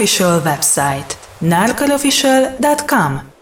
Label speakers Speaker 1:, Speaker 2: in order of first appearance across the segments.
Speaker 1: Official website, narcolofficial.com.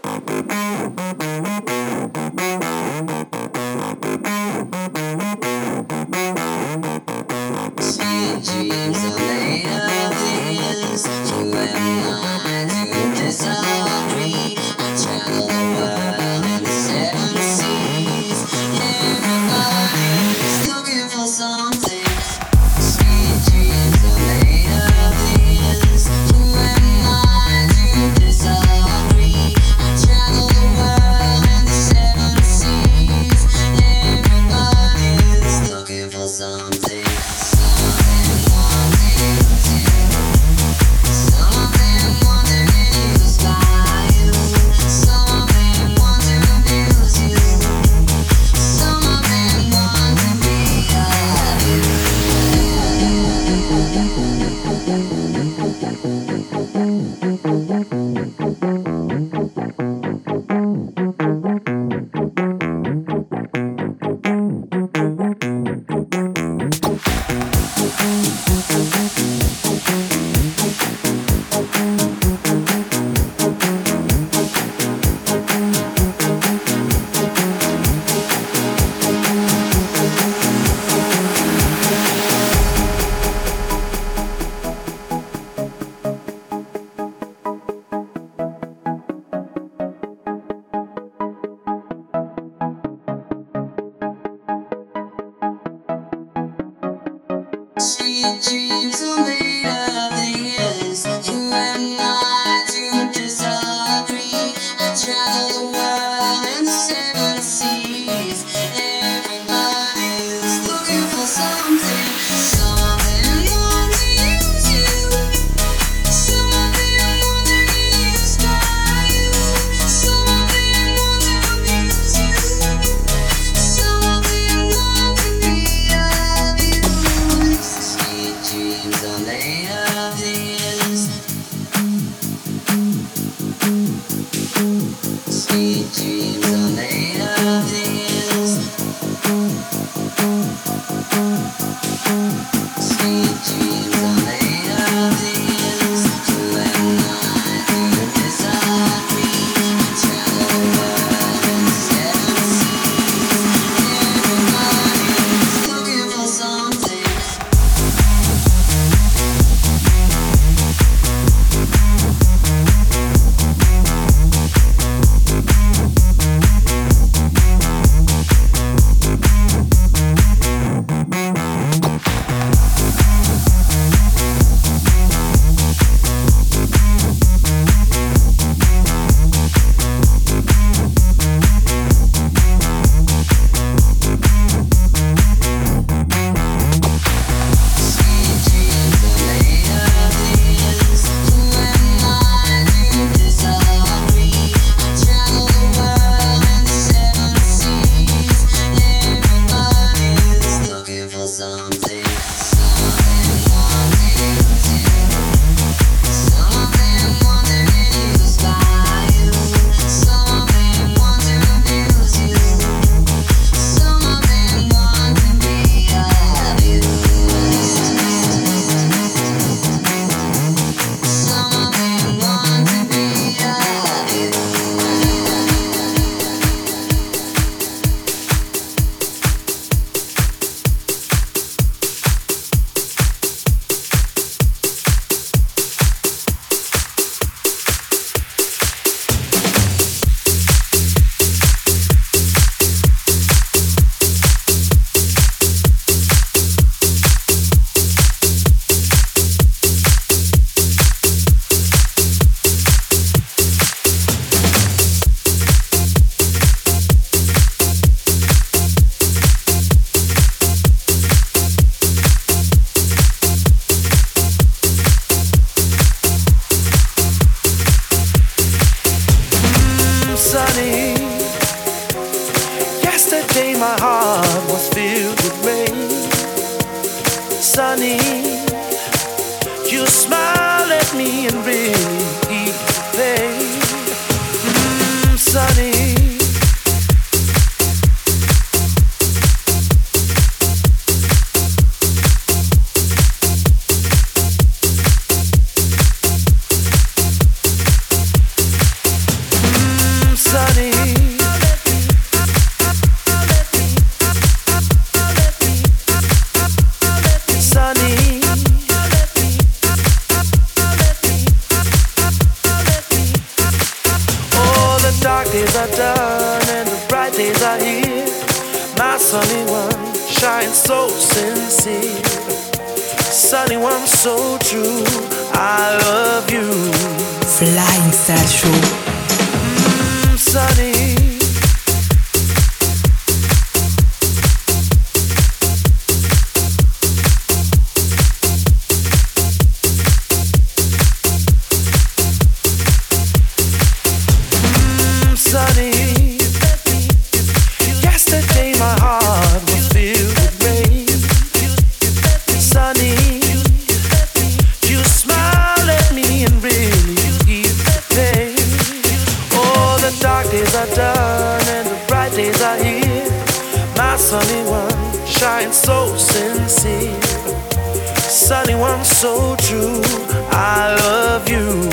Speaker 2: so true. I love you,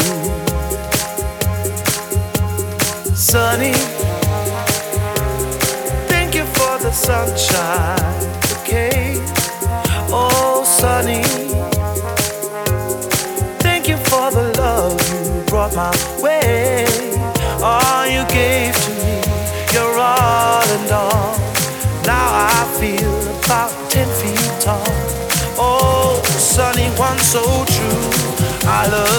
Speaker 2: Sunny. Thank you for the sunshine. One so true. I love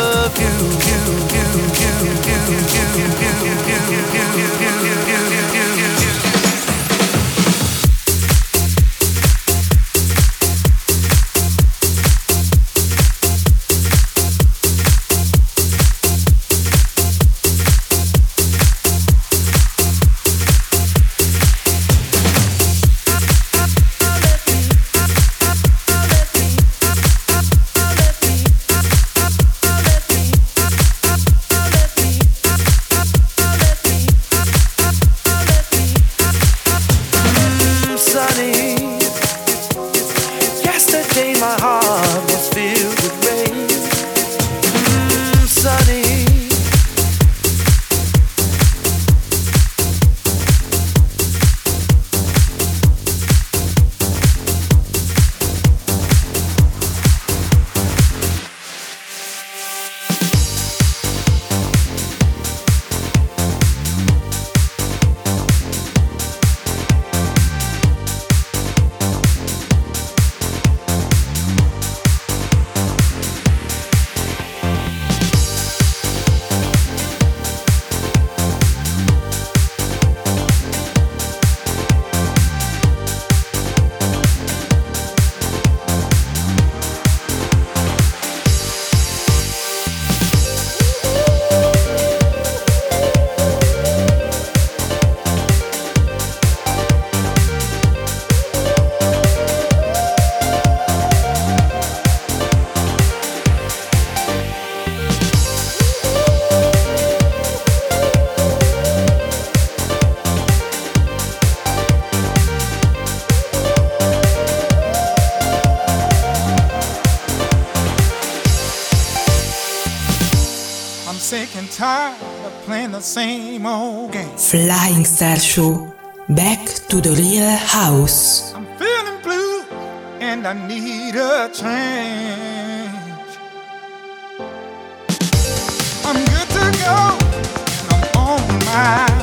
Speaker 3: Flying Star Show. Back to the real house.
Speaker 4: I'm feeling blue and I need a change. I'm good to go and I'm on my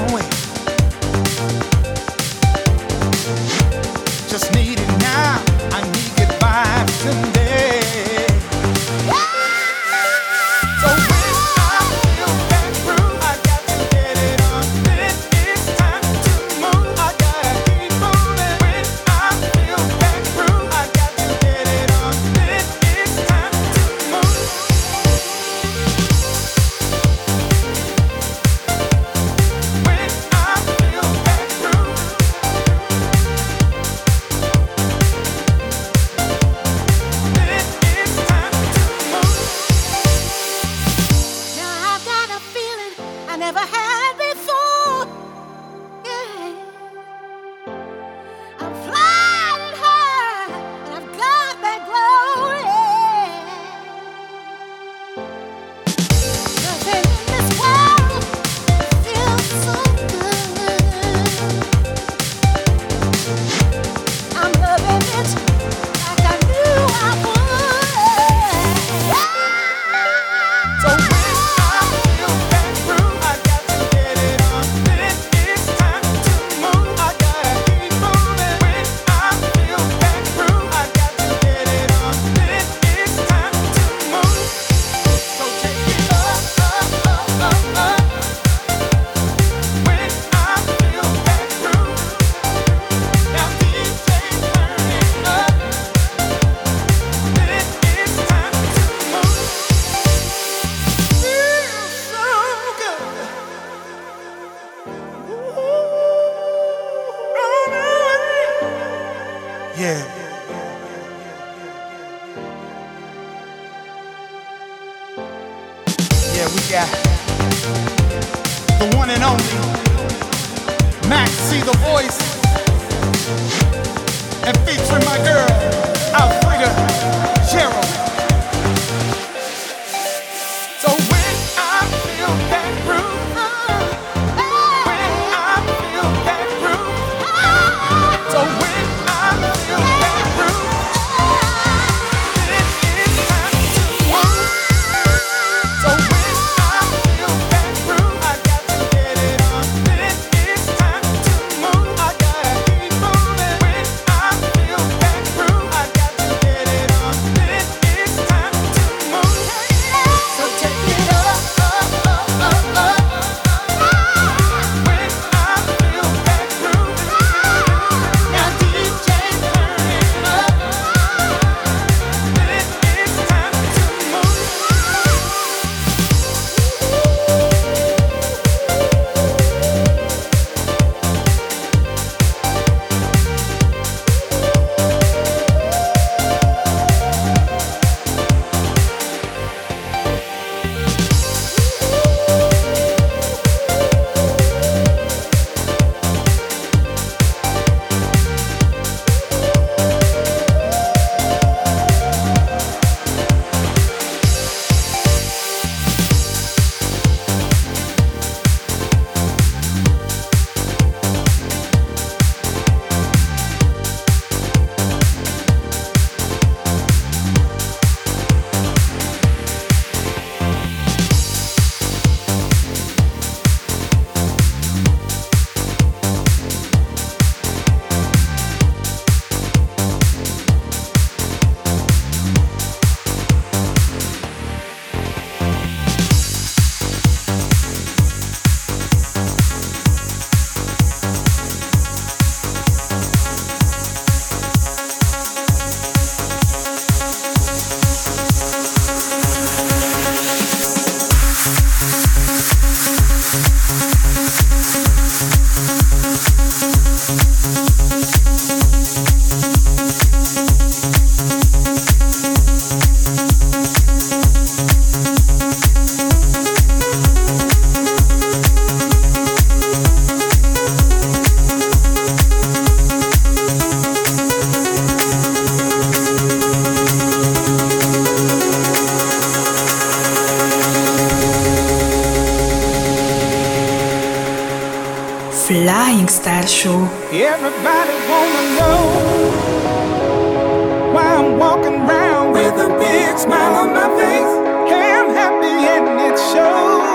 Speaker 4: walking around with a big smile on my face. Hey, I'm happy and it shows.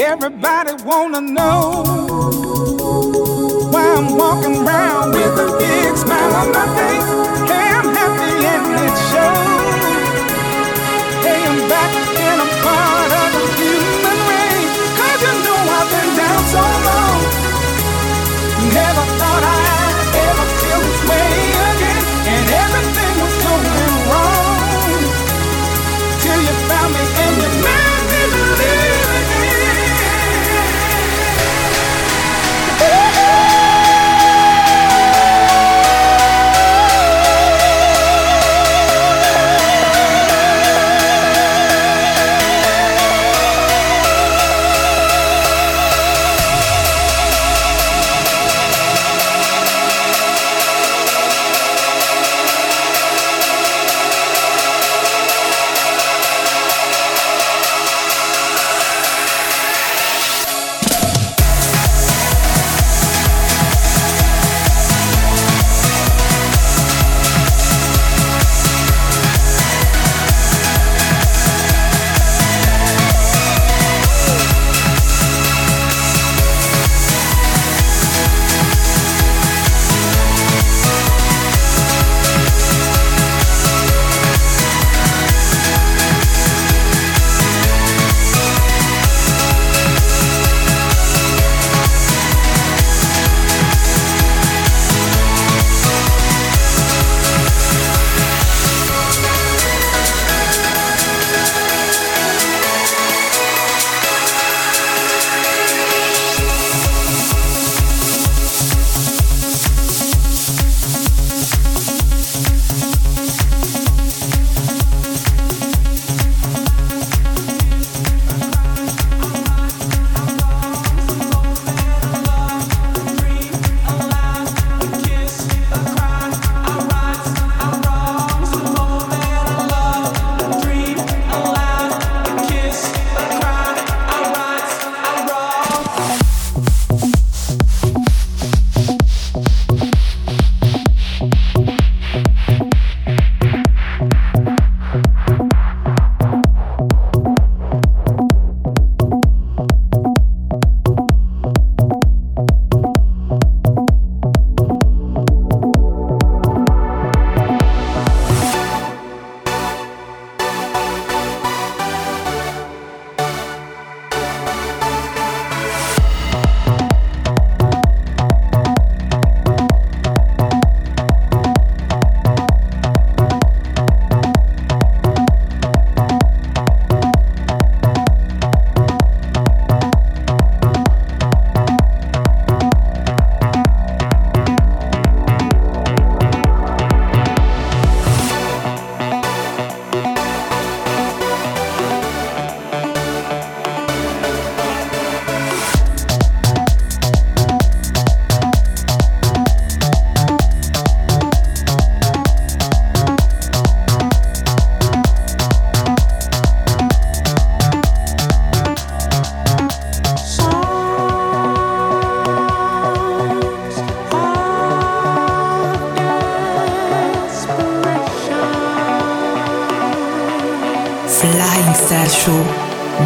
Speaker 4: Everybody wanna know why I'm walking around with a big smile on my face. Hey, I'm happy and it shows. Hey, I'm back and I'm part of the human race. Cause you know I've been down so long. Never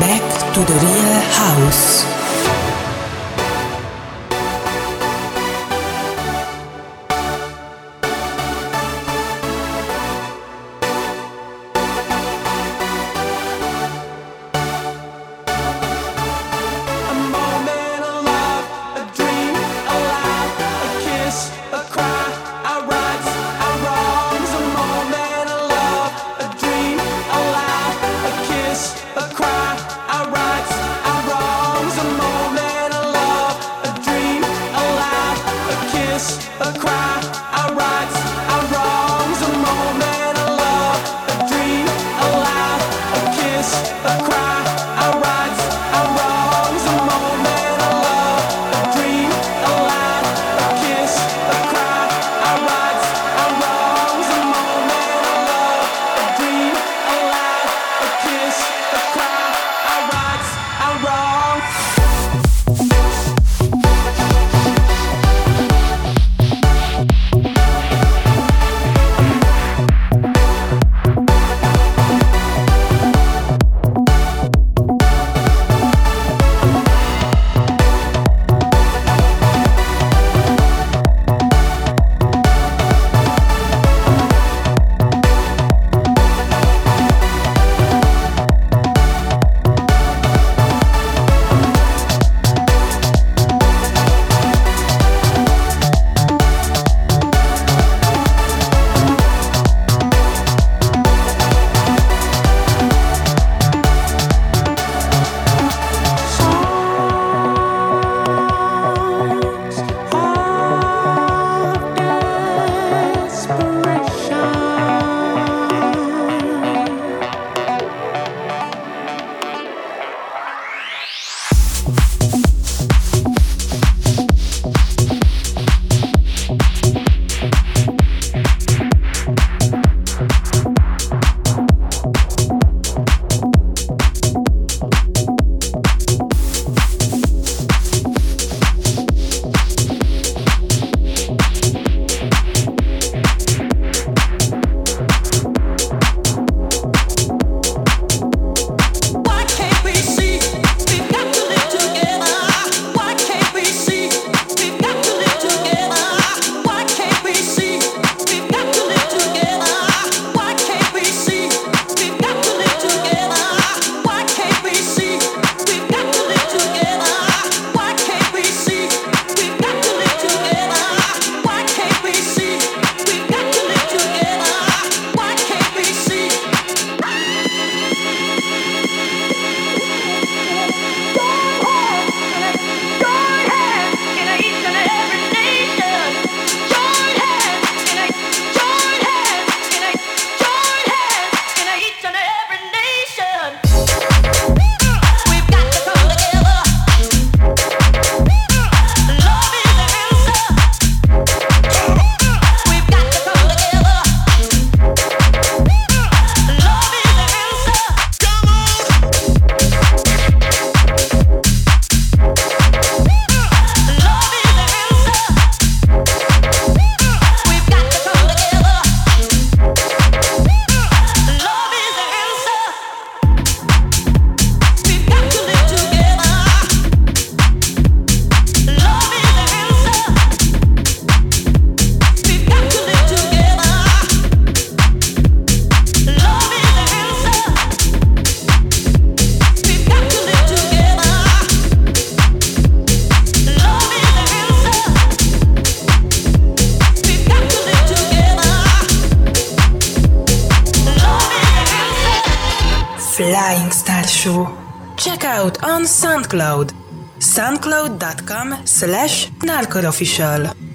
Speaker 3: Back to the real house. SoundCloud. soundcloud.com slash narcorofficial.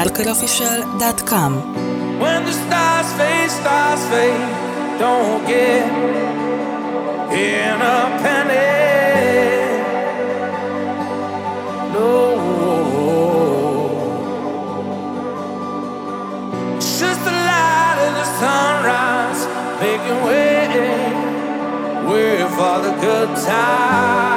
Speaker 5: norkerofficial.com
Speaker 2: When the stars fade, stars fade, don't get in a panic. No. It's just the light of the sunrise making way, way for the good.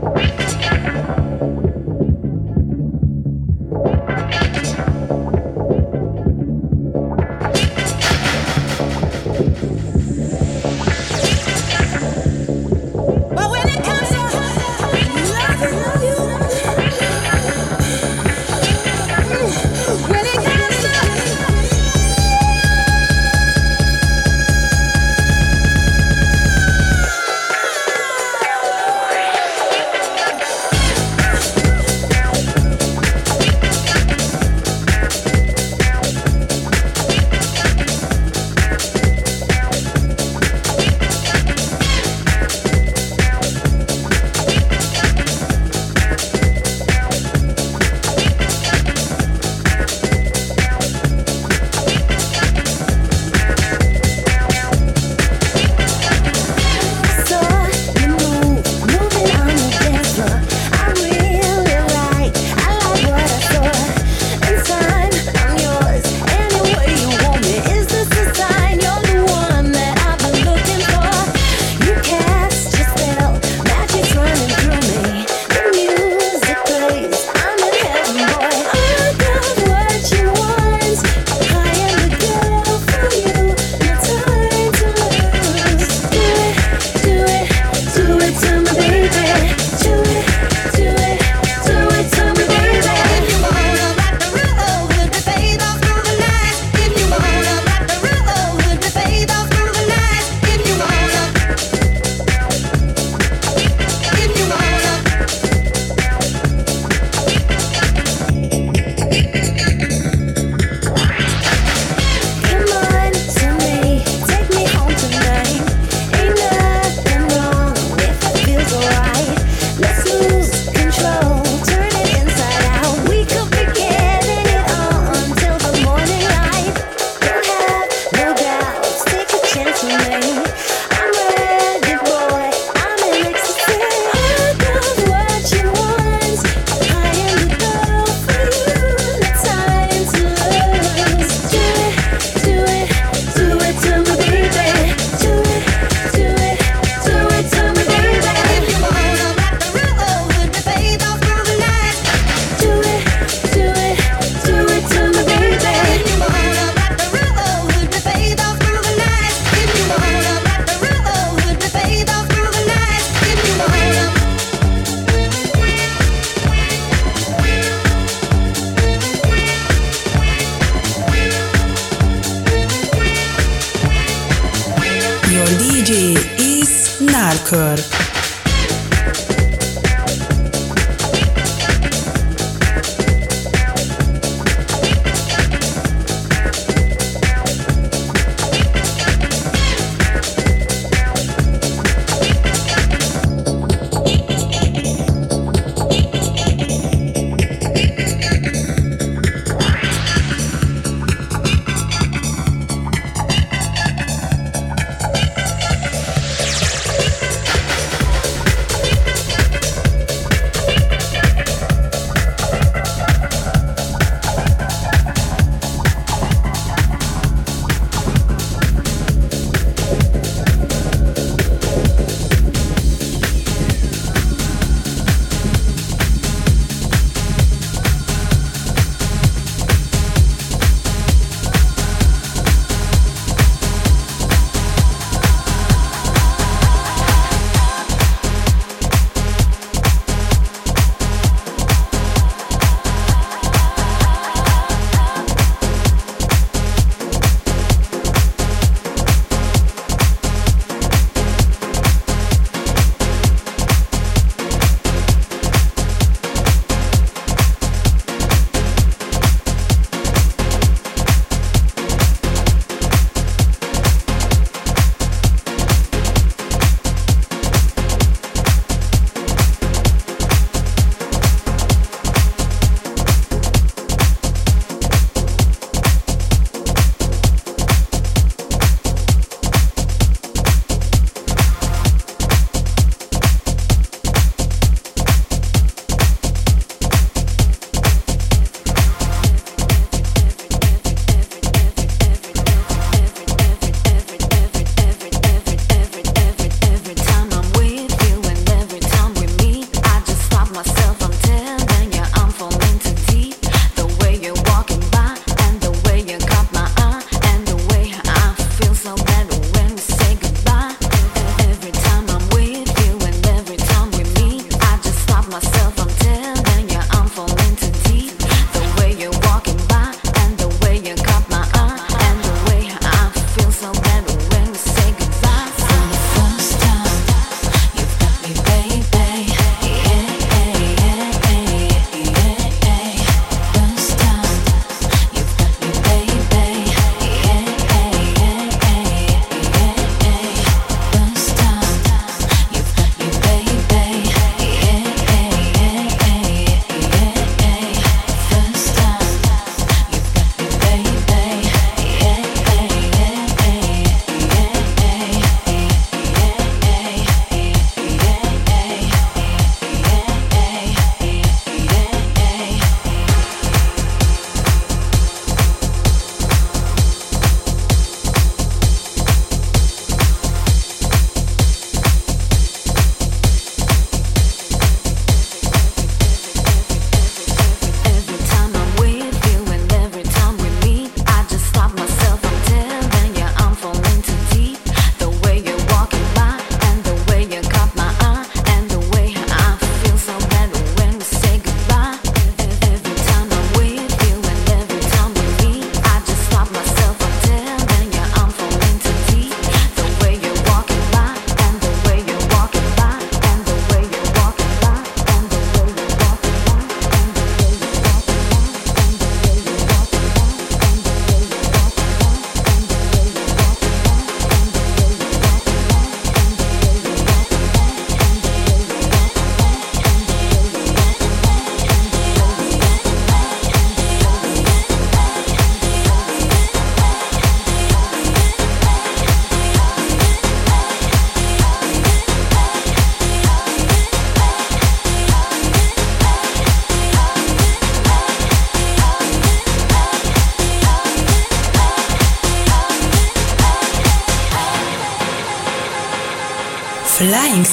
Speaker 5: you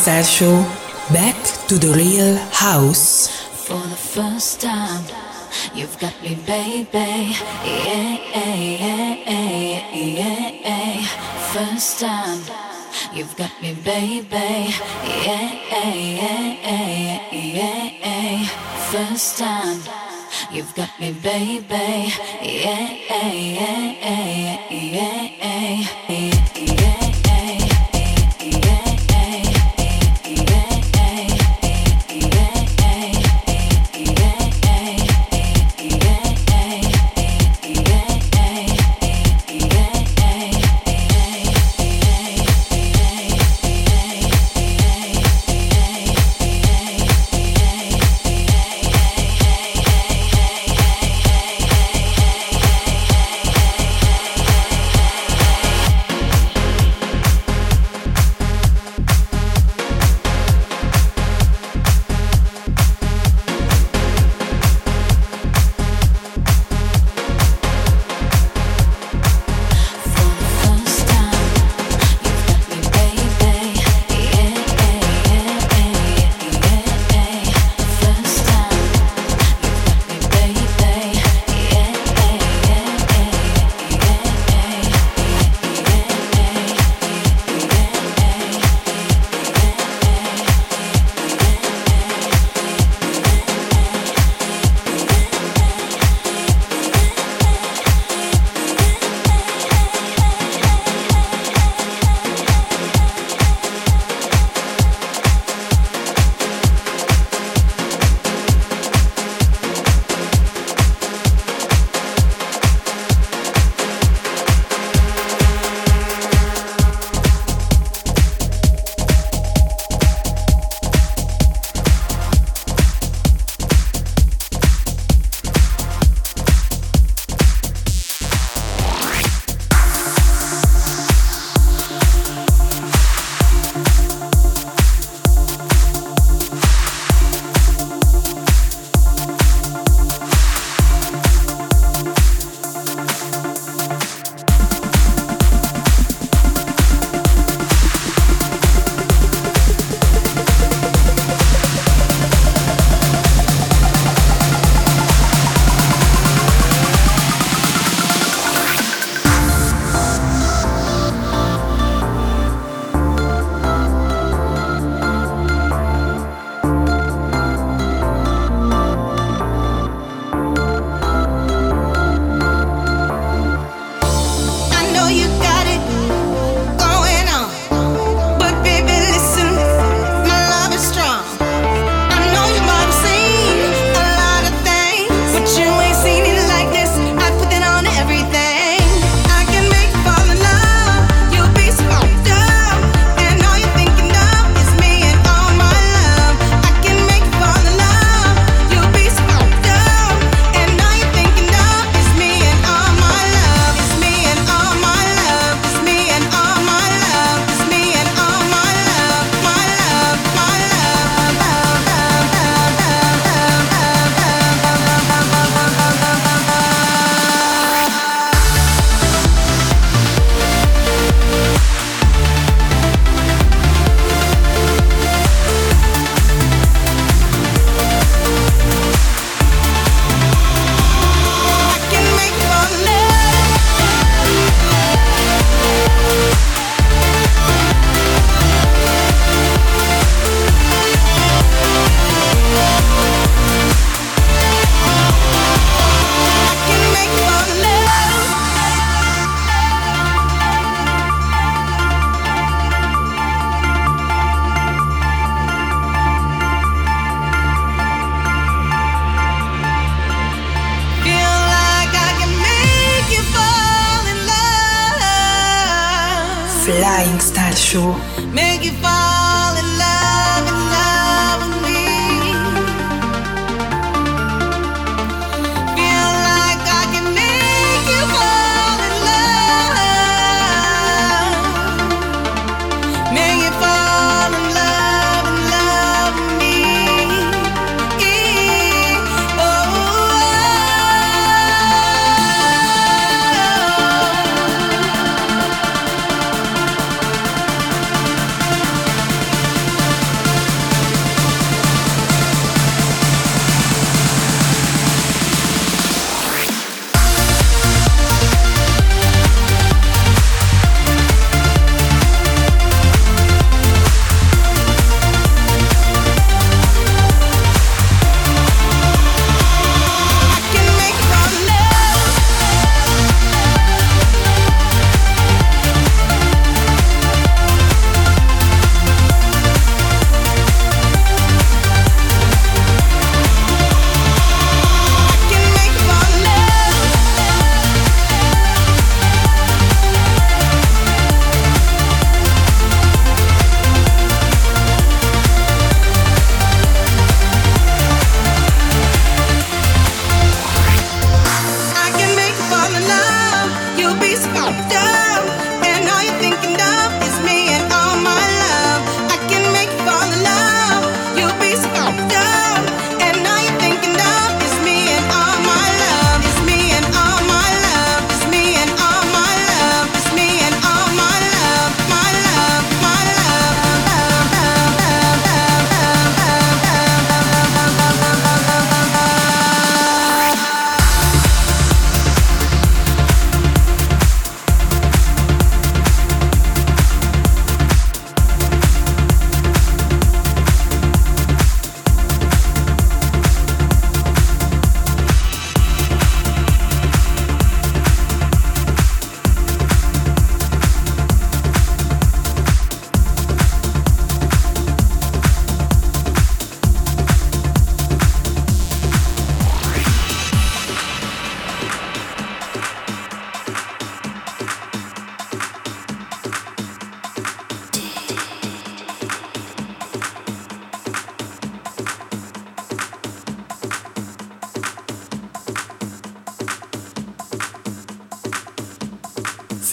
Speaker 5: Star Show back to the real house.
Speaker 6: For the first time, you've got me, baby. Yeah, yeah, yeah, yeah, yeah. First time, you've got me, baby. Yeah, yeah, yeah, yeah, yeah. First time. You've got me, baby. Yeah, yeah, yeah, yeah, yeah, yeah, yeah.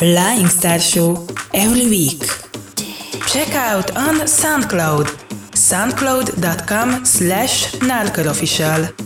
Speaker 3: Flying Star Show every week. Check out on SoundCloud, soundcloud.com slash norkerofficial.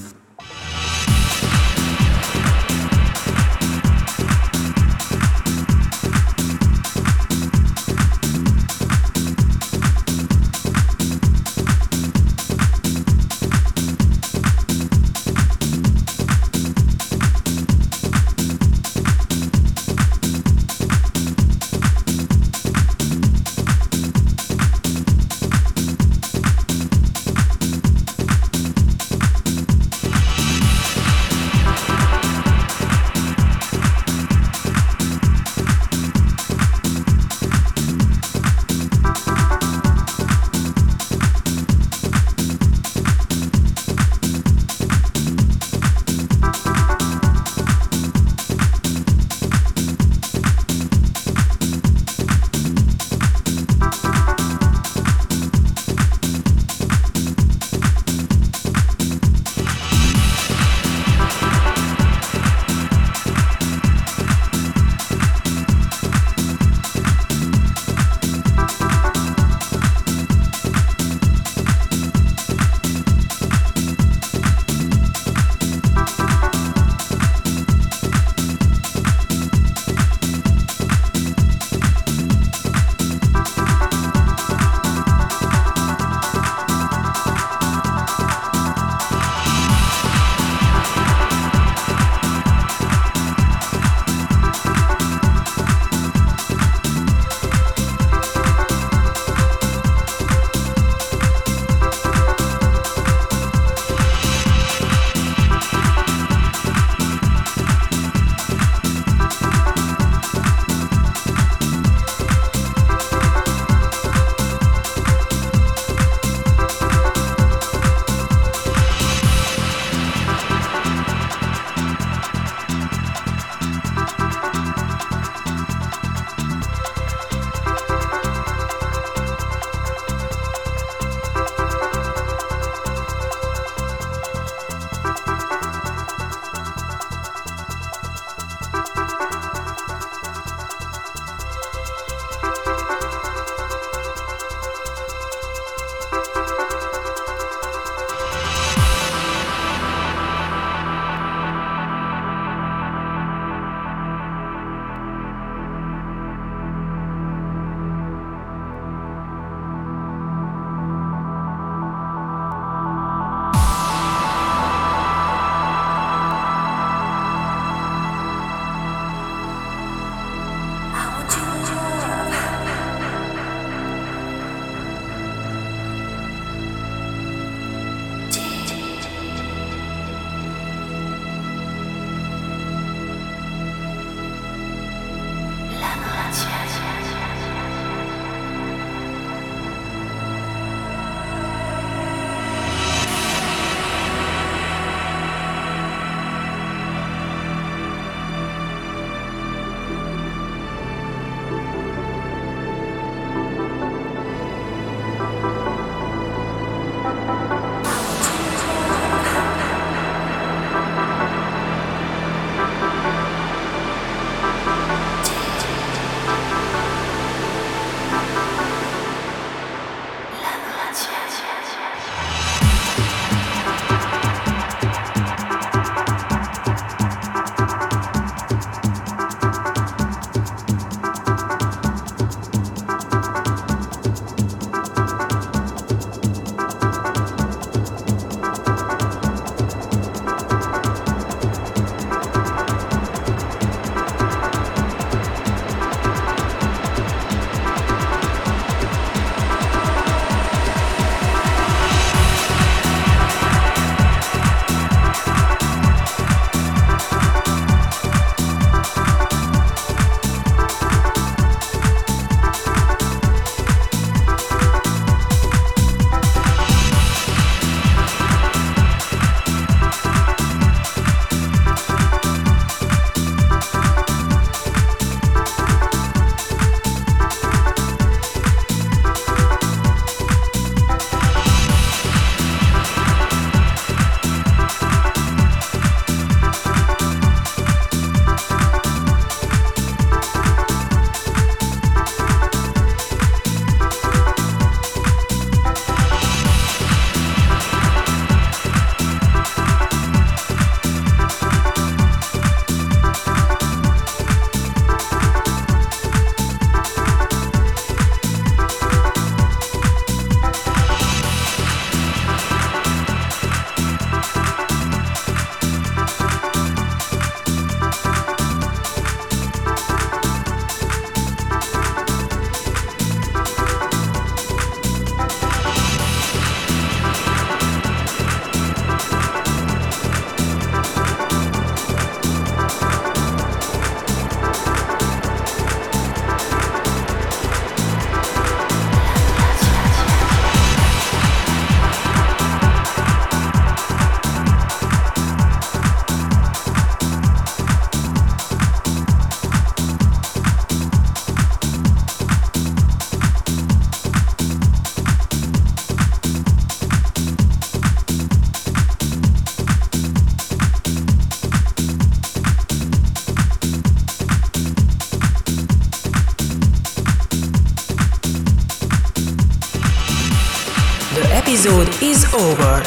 Speaker 3: Over.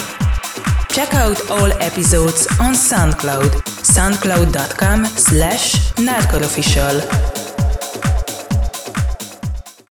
Speaker 3: Check out all episodes on SoundCloud, soundcloud.com slash official.